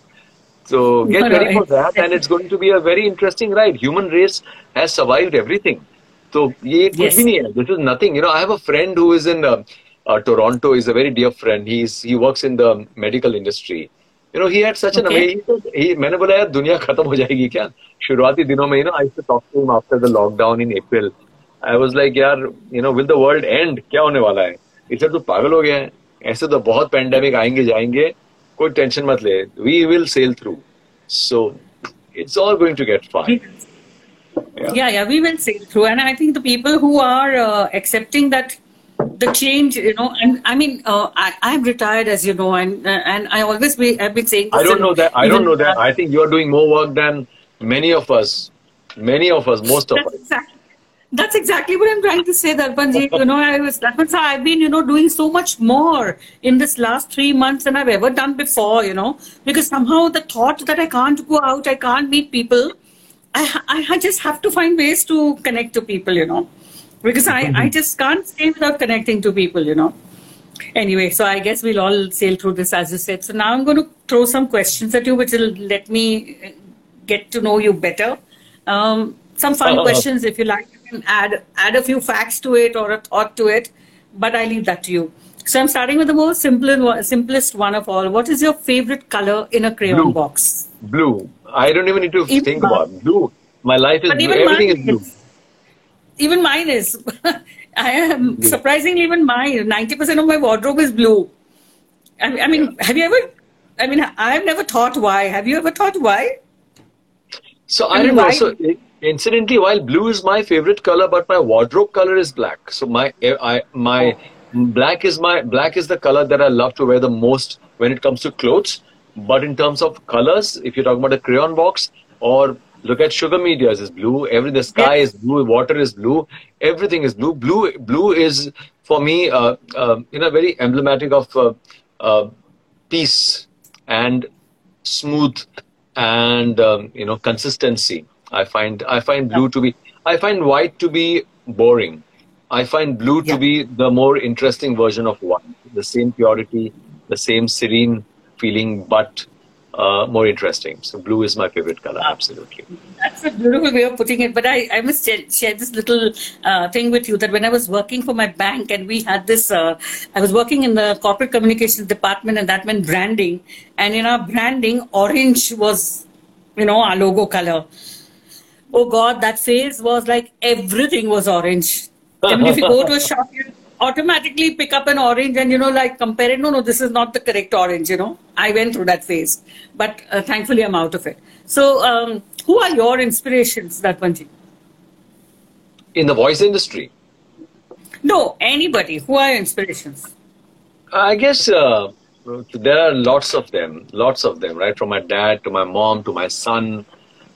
so get ready for that and it's going to be a very interesting ride human race has survived everything तो ये yes. कुछ भी नहीं है। This is nothing you know I have a friend who is in Toronto is a very dear friend he is he works in the medical industry you know he had such an amazing मैंने बोला यार दुनिया खत्म हो जाएगी क्या? शुरुआती दिनों में you know I to talk to him after the lockdown in April I was like यार you know will the world end क्या होने वाला है? इसे तो पागल हो गया है. ऐसे तो बहुत पैंडेमिक आएंगे जाएंगे. कोई टेंशन मत ले. We will sail through. So it's all going to get fine. Yeah. yeah yeah we will sail through and i think the people who are uh, accepting that the change you know and i mean uh, I, i'm retired as you know and uh, and i always be i've been saying I this don't in- know that. I don't even- know that. I think you are doing more work than many of us. Many of us, most of that's us. exactly that's exactly what I'm trying to say, Darpanji. You know, I was Darpan sir, I've been, you know, doing so much more in this last three months than I've ever done before, you know, because somehow the thought that I can't go out, I can't meet people, I, I, just have to find ways to connect to people, you know, because I, I just can't stay without connecting to people, you know. Anyway, so I guess we'll all sail through this, as you said. So now I'm going to throw some questions at you, which will let me uh, get to know you better. Um, some fun Uh-oh. questions, if you like, can add add a few facts to it or a thought to it, but I leave that to you. So I'm starting with the most simple, simplest one of all. What is your favorite color in a crayon Blue. box? Blue. I don't even need to Even think about it. blue. My life is But blue. even Everything mine is blue. is. Even mine is. I am surprisingly even mine. Ninety percent of my wardrobe is blue. I mean, I mean, have you ever? I mean, I've never thought why. Have you ever thought why? So I I mean, don't know. why- So incidentally, while blue is my favorite color, but my wardrobe color is black. So my I my black is my black is the color that I love to wear the most when it comes to clothes. But in terms of colors, if you're talking about a crayon box or look at sugar mediaz is blue. Every the sky Yes. is blue. Water is blue. Everything is blue. Blue blue is for me, uh, uh, you know, very emblematic of uh, uh, peace and smooth and um, you know consistency i find i find blue to be i find white to be boring i find blue to be the more interesting version of white the same purity the same serene feeling but uh, more interesting so blue is my favorite color absolutely That's a beautiful way of putting it. But I, I must share, share this little uh, thing with you that when I was working for my bank and we had this, uh, I was working in the corporate communications department and that meant branding. And in our branding, orange was, you know, our logo color. Oh God, that phase was like everything was orange. I mean, if you go to a shop, you automatically pick up an orange and, you know, like compare it. No, no, this is not the correct orange, you know. I went through that phase. But uh, thankfully, I'm out of it. So, um, who are your inspirations, Darpanji? in the voice industry No, anybody. Who are your inspirations? I guess uh, there are lots of them, lots of them, right? From my dad to my mom to my son,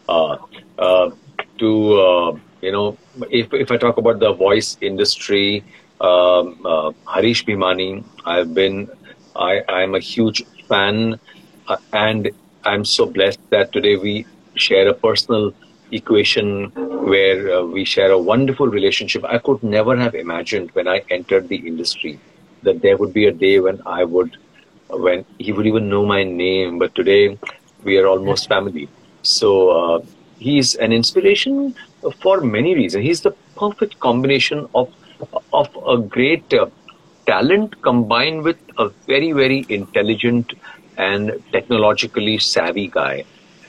uh, uh, to uh, you know, if if I talk about the voice industry, um, uh, Harish Bhimani, I've been, I I'm a huge fan, uh, and I'm so blessed that today we share a personal equation where uh, we share a wonderful relationship. I could never have imagined when I entered the industry that there would be a day when I would, when he would even know my name. But today we are almost family. So uh, he's an inspiration for many reasons. He's the perfect combination of of a great uh, talent combined with a very very intelligent and technologically savvy guy.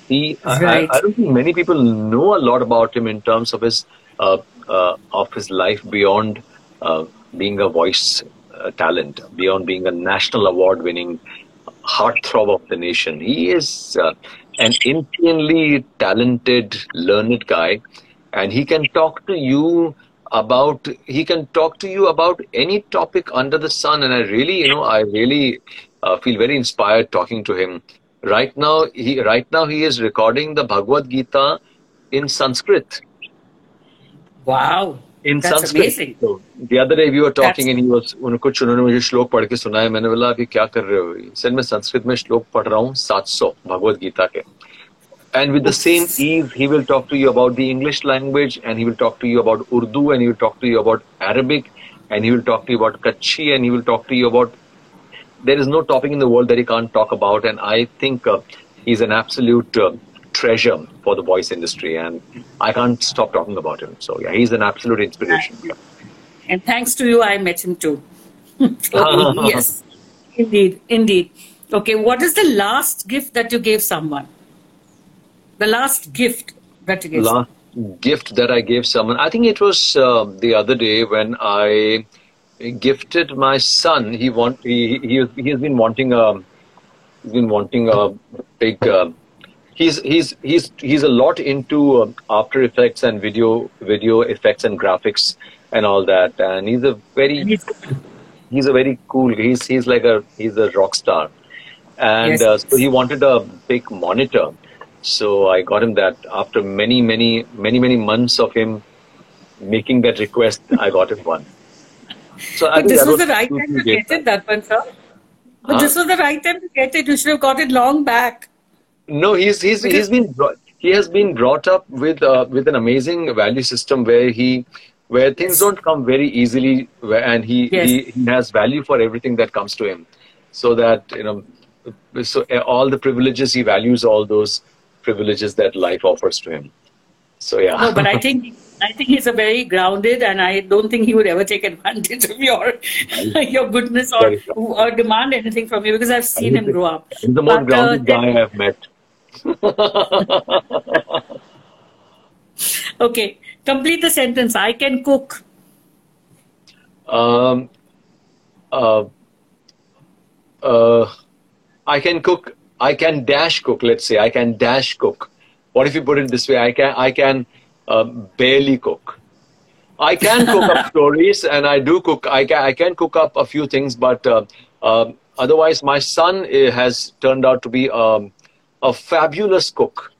He, I- Right. I, I don't think many people know a lot about him in terms of his uh, uh, of his life beyond uh, being a voice uh, talent, beyond being a national award-winning heartthrob of the nation. He is uh, an insanely talented, learned guy, and he can talk to you about he can talk to you about any topic under the sun. And I really, you know, I really uh, feel very inspired talking to him. Right now, he right now he is recording the Bhagavad Gita in Sanskrit. Wow. In That's Sanskrit. amazing. So the other day we were talking That's- and he was उन्होंने मुझे श्लोक पढ़ के सुनाया मैंने बोला अभी क्या कर रहे हो सर मैं संस्कृत में श्लोक पढ़ रहा हूँ 700 भगवत गीता के and with the same ease he will talk to you about the english language and he will talk to you about urdu and he will talk to you about arabic and he will talk to you about kachhi and he will talk to you about there is no topic in the world that he can't talk about and i think uh, he's an absolute uh, treasure for the voice industry and i can't stop talking about him so yeah he's an absolute inspiration And thanks to you, I met him too. Yes, indeed, indeed. Okay, what is the last gift that you gave someone? The last gift that you gave. someone. last gift that I gave someone. I think it was uh, the other day when I gifted my son. He want he he, he has been wanting a he's been wanting a big. Uh, he's he's he's he's a lot into uh, After Effects and video video effects and graphics and all that. And he's a very he's- he's a very cool. He's he's like a he's a rock star, and Yes. uh, so he wanted a big monitor. So I got him that after many many many many months of him making that request. I got him one. So I But this that was the right time to get it, Darpan sir. But Huh? this was the right time to get it. You should have got it long back. No, he's he's Because- he's been brought, he has been brought up with uh, with an amazing value system where he where things don't come very easily and he, Yes. he he has value for everything that comes to him, so that you know so uh, all the privileges he values all those privileges that life offers to him. So yeah. No, but I think I think he's a very grounded, and I don't think he would ever take advantage of your your goodness or, or demand anything from you because I've seen him grow up. He's the most But, uh, grounded guy I've met. Okay, complete the sentence. I can cook. Um, uh, uh, I can cook. I can dash cook. Let's say I can dash cook. What if you put it this way? I can. I can uh, barely cook. I can cook up stories, and I do cook. I can. I can cook up a few things, but uh, uh, otherwise, my son uh, has turned out to be um, a fabulous cook,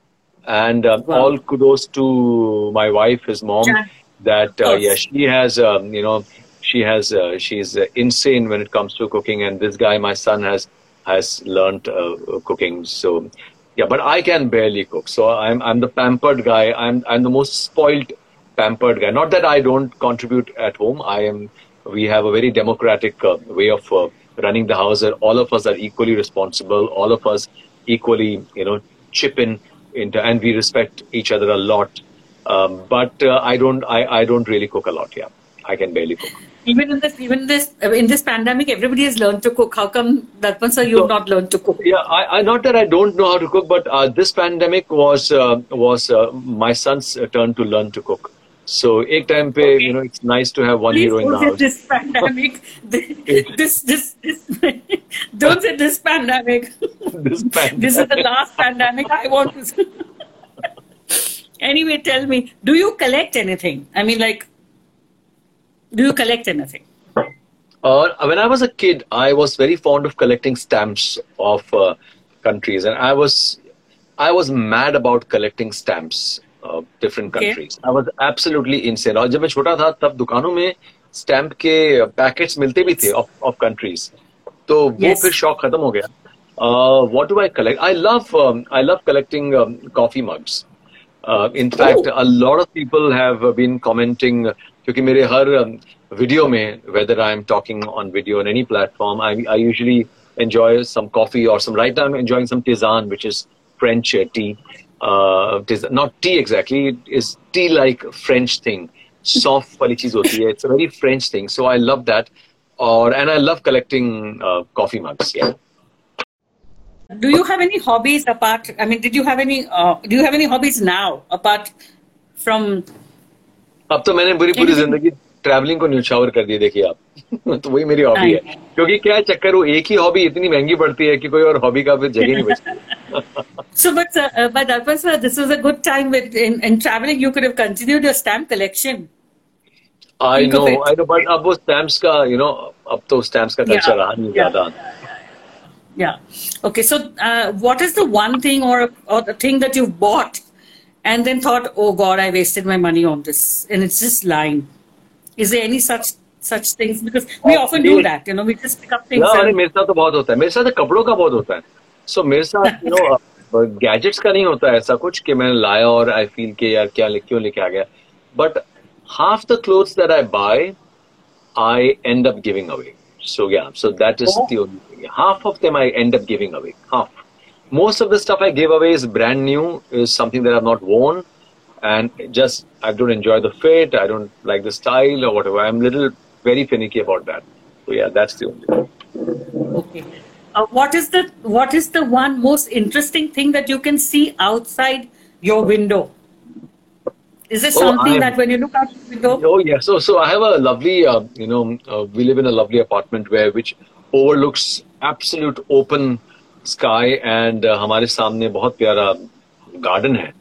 and uh, Wow. all kudos to my wife, his mom. That uh, Yes. yeah, she has. Um, you know, she has. Uh, she's uh, insane when it comes to cooking, and this guy, my son, has has learned uh, cooking. So yeah, but I can barely cook. So I'm I'm the pampered guy. I'm I'm the most spoiled pampered guy. Not that I don't contribute at home. I am. We have a very democratic uh, way of uh, running the house. And all of us are equally responsible. All of us equally, you know, chip in into, and we respect each other a lot. Um, but uh, I don't. I, I don't really cook a lot. Yeah, I can barely cook. Even in this, even this, in this pandemic, everybody has learned to cook. How come that Darpan sir, you've So- not learned to cook? Yeah, I, I not that I don't know how to cook, but uh, this pandemic was uh, was uh, my son's turn to learn to cook. So, ek time pe, you know, it's nice to have one Please hero in the don't say house. this pandemic. this, this, this, don't say this pandemic. This pandemic. this is the last pandemic I want to. anyway, tell me, do you collect anything? I mean, like, do you collect anything? Uh, when I was a kid, I was very fond of collecting stamps of uh, countries, and I was I was mad about collecting stamps different countries I was was in sale और जब मैं छोटा था तब दुकानों में stamp के packets मिलते भी थे ऑफ़ कंट्रीज़ तो वो फिर शौक खत्म हो गया। What do I collect I love I love collecting coffee mugs in fact a lot of people have been commenting क्योंकि मेरे हर वीडियो में whether I am talking on video on any platform I I usually enjoy some coffee और some right I am enjoying some tisane, which is French tea Uh, tis, not tea exactly, it is tea like French thing. Soft वाली चीज होती है. It's a very French thing. So I love that. Or and I love collecting uh, coffee mugs. Yeah. Do you have any hobbies apart? I mean, did you have any? Uh, do you have any hobbies now apart from? अब तो मैंने पूरी पूरी Anything- जिंदगी travelling को न्यौछावर कर दिया देखिए आप तो वही मेरी हॉबी है क्योंकि क्या चक्कर वो एक ही हॉबी इतनी महँगी पड़ती है कि कोई और हॉबी का फिर जगह नहीं बचती So, but uh, uh, but Darpan sir, this was a good time with in, in traveling. You could have continued your stamp collection. I Think no of it. I know but अब वो stamps का you know अब तो stamps का Yeah, रहा नहीं. ज़्यादा Yeah. Okay. So, uh, what is the one thing or or the thing that you've bought and then thought, oh God, I wasted my money on this, and it's just lying. Is there any such such things? Because we often do that, you know, we just pick up things. अरे and- मेरे साथ तो बहुत होता है मेरे साथ कपड़ों का बहुत होता है सो मेरे साथ यू नो गैजेट्स का नहीं होता ऐसा कुछ कि मैंने लाया और आई फील कि यार क्या ले- क्यों लेके आ गया but half the clothes that I buy I end up giving away so yeah so that is the only thing half of them I end up giving away. Half. Most of the stuff I give away is brand new, is something that I've not worn, and it just I don't enjoy the fit, I don't like the style or whatever. I'm little very finicky about that. So yeah, that's the only thing. Okay. Uh, what is the what is the one most interesting thing that you can see outside your window? Is there Oh, something I'm- that when you look out the window? Oh yeah, so so I have a lovely, uh, you know, uh, we live in a lovely apartment where which overlooks absolute open sky and uh, हमारे सामने बहुत प्यारा garden है,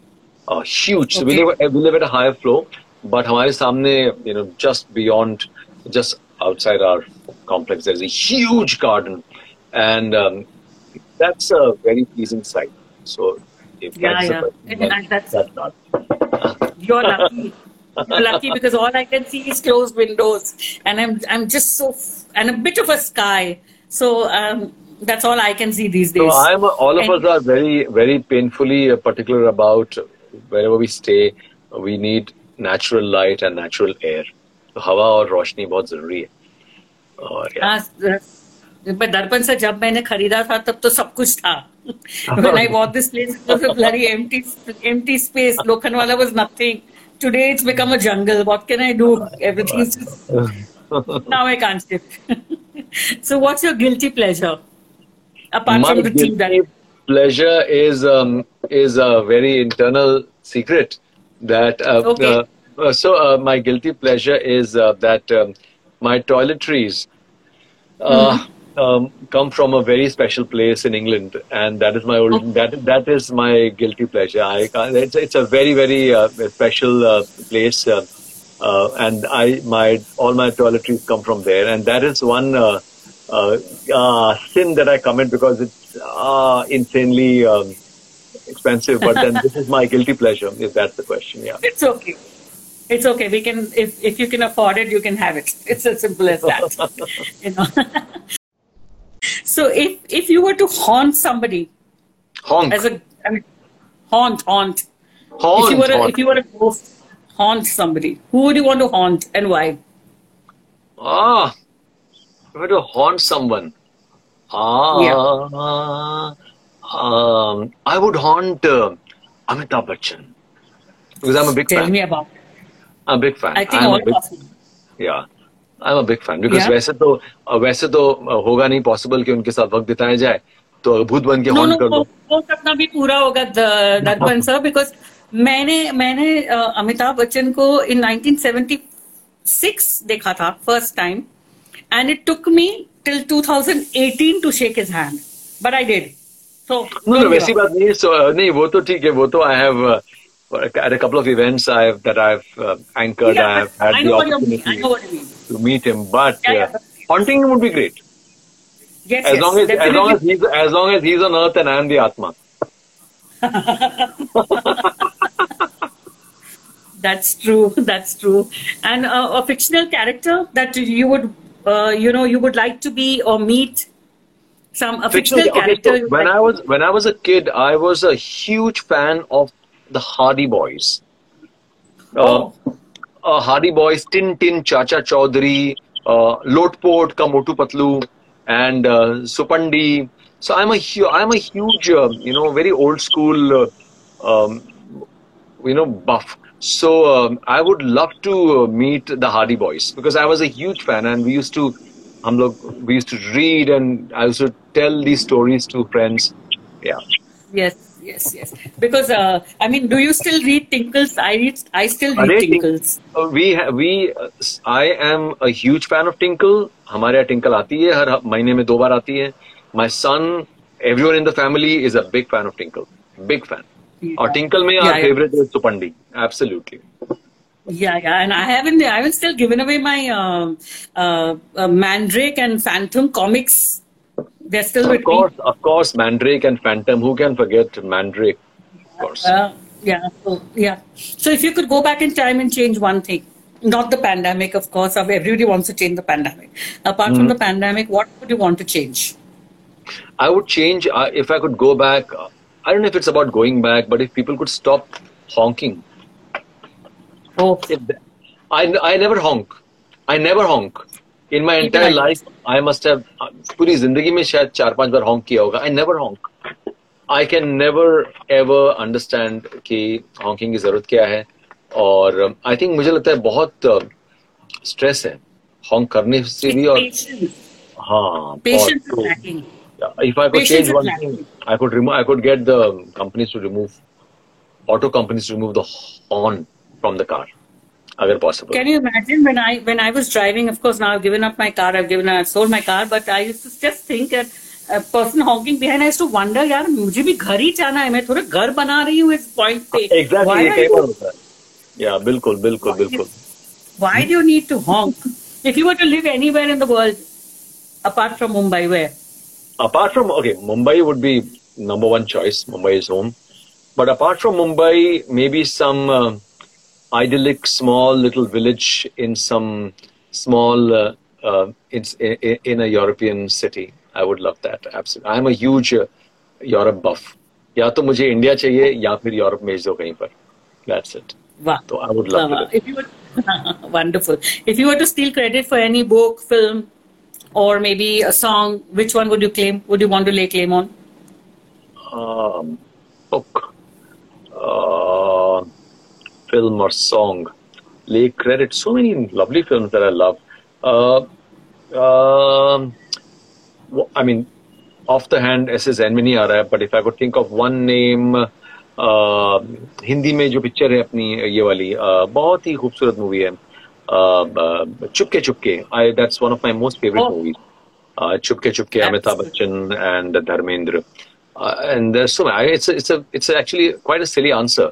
uh, huge. So we Okay. live we live at a higher floor, but हमारे सामने you know just beyond, just outside our complex, there's a huge garden, and um, that's a very pleasing sight. So if Yeah, that's the yeah. question, And then that's- that's not. You're lucky. You're lucky because all I can see is closed windows, and I'm I'm just so f- and a bit of a sky. So um, that's all I can see these days. So I'm all of And- us are very very painfully uh, particular about wherever we stay. We need natural light and natural air. तो हवा और रोशनी बहुत जरूरी है और yeah. हाँ, पर दर्पण से जब मैंने खरीदा था तब तो सब कुछ था when I bought this place it was a bloody empty empty space Lokhandwala was nothing today it's become a jungle what can I do everything is just now I can't shift so what's your guilty pleasure apart My from the tea that guilty pleasure is um, is a very internal secret that uh, Okay. uh, uh, so uh, my guilty pleasure is uh, that um, my toiletries uh, um, come from a very special place in England, and that is my old, that that is my guilty pleasure. I it's it's a very very uh, special uh, place, uh, uh, and I my all my toiletries come from there, and that is one uh, uh, uh, sin that I commit because it's uh, insanely um, expensive. But then this is my guilty pleasure, if that's the question. Yeah. it's okay it's okay we can if if you can afford it you can have it it's as simple as that you know so if if you were to haunt somebody Honk. as a I mean, haunt haunt Haunt, if you were a, haunt. if you were a ghost haunt somebody who would you want to haunt and why Ah, you want to haunt someone. Ah, um, I would haunt uh, Amitabh Bachchan because I'm a big tell fan. Tell me about. I'm a big fan. i think I'm all big, of yeah, I'm a big fan because Yeah? वैसे तो uh, वैसे तो uh, होगा नहीं possible कि उनके साथ वक्त बिताया जाए तो भूत बन के no कर दो वो सपना भी पूरा होगा दर्पण सर बिकॉज़ मैंने मैंने अ, अमिताभ बच्चन को इन 1976 देखा था first time and it took me till 2018 to shake his hand but I did so No, no, वैसी बात नहीं है so, uh, नहीं वो तो ठीक है वो तो I have uh, at a couple of events I have that I've uh, anchored I have had I the know what you mean. I opportunity know what you mean. to meet him but Yeah, uh, yeah. haunting him would be great Yes, as yes, long as as definitely. long as he's as long as he's on earth and I'm the Atma That's true. That's true. And uh, a fictional character that you would, uh, you know, you would like to be or meet some a fictional character. so when I was when I was a kid, I was a huge fan of the Hardy Boys. Uh, Oh. uh, Hardy Boys, Tintin, Chacha Chaudhary, uh, Lotpot, Ka Motu Patlu, and uh, Supandi. So I'm a hu- I'm a huge, uh, you know, very old school, uh, um, you know, buff. So um, I would love to uh, meet the Hardy Boys because I was a huge fan, and we used to, हम लोग we used to read, and I used to tell these stories to friends. Yeah. Yes, yes, yes. Because uh, I mean, do you still read Tinkles? I read. I still read अरे, Tink- Tinkles. Uh, we ha- we uh, s- I am a huge fan of Tinkle. हमारे यहाँ Tinkle आती है हर महीने में दो बार आती है. My son, everyone in the family is a big fan of Tinkle. Big fan. और Tinkle में our Yeah, yeah. favorite is Supandi. Absolutely. Yeah, yeah, and I haven't. I haven't still given away my um uh, uh, Mandrake and Phantom comics. They're still Of with course, of course, Mandrake and Phantom. Who can forget Mandrake? Of course. me. Uh, yeah, so, yeah. So if you could go back in time and change one thing, not the pandemic, of course. Everybody wants to change the pandemic. Apart mm-hmm. from the pandemic, what would you want to change? I would change uh, if I could go back. I don't know if it's about going back, but if people could stop honking. I, I never honk. I never honk. पूरी ज़िंदगी में शायद चार पाँच बार honk किया होगा. I never honk I can never ever understand कि honking की ज़रूरत क्या है. और um, आई थिंक मुझे लगता है बहुत um, स्ट्रेस है हॉन्क करने से भी और हाँ if I could change get the companies to remove auto companies to remove the horn from the car agar possible. Can you imagine when i when i was driving of course now i've given up my car i've given i've sold my car but i used to just think that a person honking behind i used to wonder yaar mujhe bhi ghar hi jana hai main thoda ghar bana rahi hu is point pe. Exactly ye yeah bilkul bilkul bilkul. why do you need to honk? If you were to live anywhere in the world apart from mumbai where? Apart from okay mumbai would be number one choice mumbai is home. But apart from mumbai maybe some uh, idyllic small little village in some small, uh, uh, in, in, in, a European city. I would love that. Absolutely. I'm a huge uh, Europe buff. या तो मुझे India चाहिए या फिर Europe भेज दो कहीं पर that's it Wow. So I would love wow. If you were, wonderful. If you were to steal credit for any book, film, or maybe a song, which one would you claim? Would you want to lay claim on? Um, book, uh, film, or song. Lay credit. So many lovely films that I love. Uh, uh, I mean, off the hand, SS Enmini aa but if I could think of one name. Hindi में जो picture है अपनी ये वाली बहुत ही खूबसूरत movie है Chupke Chupke I that's one of my most favourite movies Chupke Chupke Amitabh Bachchan and Dharmendra and so it's it's it's actually quite a silly answer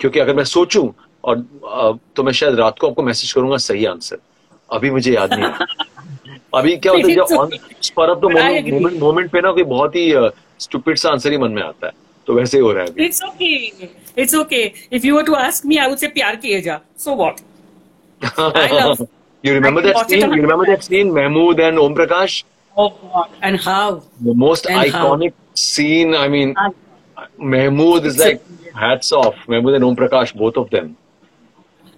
क्योंकि अगर मैं सोचूं और तो मैं शायद रात को आपको मैसेज करूँगा सही आंसर अभी मुझे याद नहीं अभी क्या होता है जब पर अब तो मोमेंट मोमेंट पे ना कोई बहुत ही स्टूपिड सा आंसर ही मन में आता है तो वैसे ही हो रहा है it's okay it's okay if you were to ask me I would say प्यार किए जा so what You remember that scene? You remember that scene, Mahmood and Om Prakash? Oh God! And how? The most and iconic how? scene. I mean, Mahmood is like hats off. Mahmood and Om Prakash, both of them.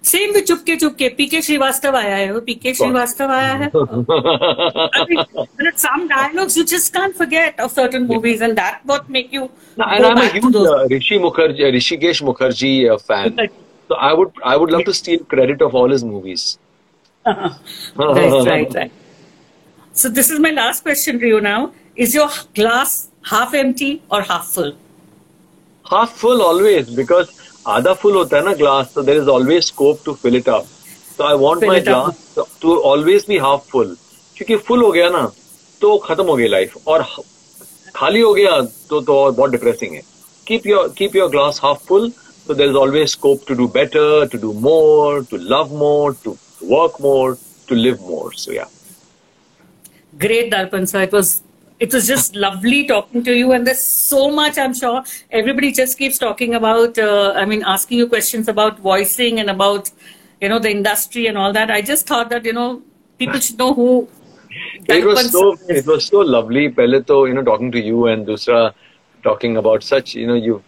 Same भी चुपके चुपके पीके श्रीवास्तव आया है वो पीके श्रीवास्तव आया है some dialogues you just can't forget of certain movies and that what make you no, and I'm a huge uh, Rishi Mukherjee uh, Rishikesh Mukherjee uh, fan so I would I would love to steal credit of all his movies right right right so this is my last question to you now is your glass half empty or half full half full always because आधा full होता है ना glass तो there is always scope to fill it up तो I want my glass to always be half full क्योंकि full हो गया ना तो खत्म हो गई लाइफ और खाली हो गया तो तो और बहुत डिप्रेसिंग है keep your keep your glass half full so there is always scope to do better, to do more, to love more, to work more, to live more. So yeah. Great, Darpan sir. It was it was just lovely talking to you. And there's so much, I'm sure. Everybody just keeps talking about, uh, I mean, asking you questions about voicing and about, you know, the industry and all that. I just thought that, you know, people should know who. It was so, it was so lovely. Pehle to, you know, talking to you and Dusra talking about such, you know, you,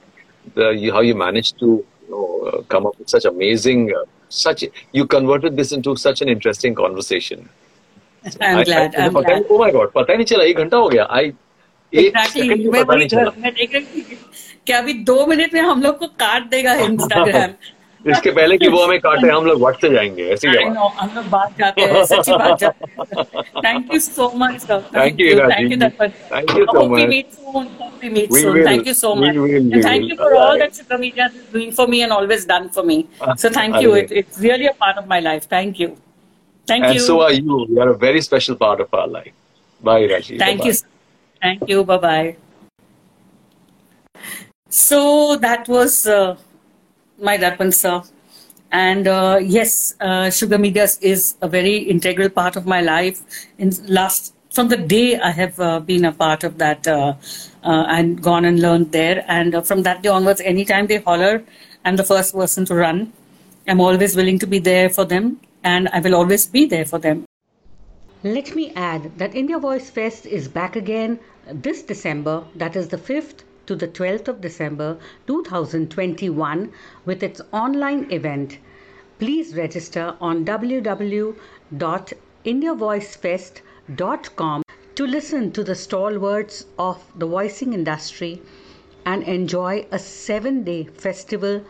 the, you, how you managed to you know, uh, come up with such amazing, uh, such, you converted this into such an interesting conversation. I'm glad. I'm glad. Oh my God, पता ही नहीं चला एक घंटा हो गया. I exactly. मैं पता नहीं चला. मैं देख रही थी कि अभी दो मिनट में हम लोग को काट देगा इंस्टाग्राम. इसके पहले कि वो हमें काटे हम लोग व्हाट से जाएँगे ऐसी हम लोग बात जाते हैं सच्ची बात जाते thank you so much sir thank you thank you Darpan thank you so much meet soon we meet we soon will. thank you so much we will, we and thank you for all that Shukra Media is doing for me and always done for me so thank you it, it's really a part of my life thank you Thank and you. And so are you. You are a very special part of our life. Bye, Raji. Thank Bye-bye. you. Thank you. Bye bye. So that was uh, my Darpan sir. And uh, yes, uh, Sugar Mediaz is a very integral part of my life. In last from the day I have uh, been a part of that uh, uh, and gone and learned there. And uh, from that day onwards, anytime they holler, I'm the first person to run. I'm always willing to be there for them and I will always be there for them. Let me add that India Voice Fest is back again this December, that is the 5th to the 12th of December 2021, with its online event. Please register on www.indiavoicefest.com to listen to the stalwarts of the voicing industry and enjoy a seven day festival,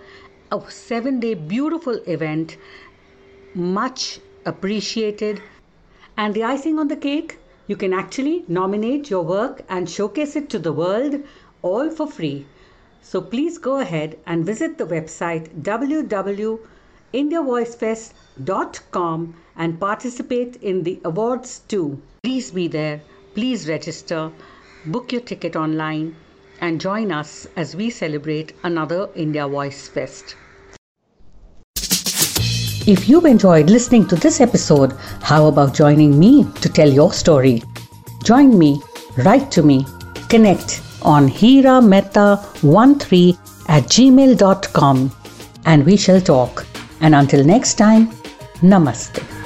a seven day beautiful event, much appreciated. And the icing on the cake, you can actually nominate your work and showcase it to the world all for free. So please go ahead and visit the website www.indiavoicefest.com and participate in the awards too. Please be there, please register, book your ticket online, and join us as we celebrate another India Voice Fest. If you've enjoyed listening to this episode, how about joining me to tell your story? Join me, write to me, connect on hirameta13 at gmail.com and we shall talk. And until next time, namaste.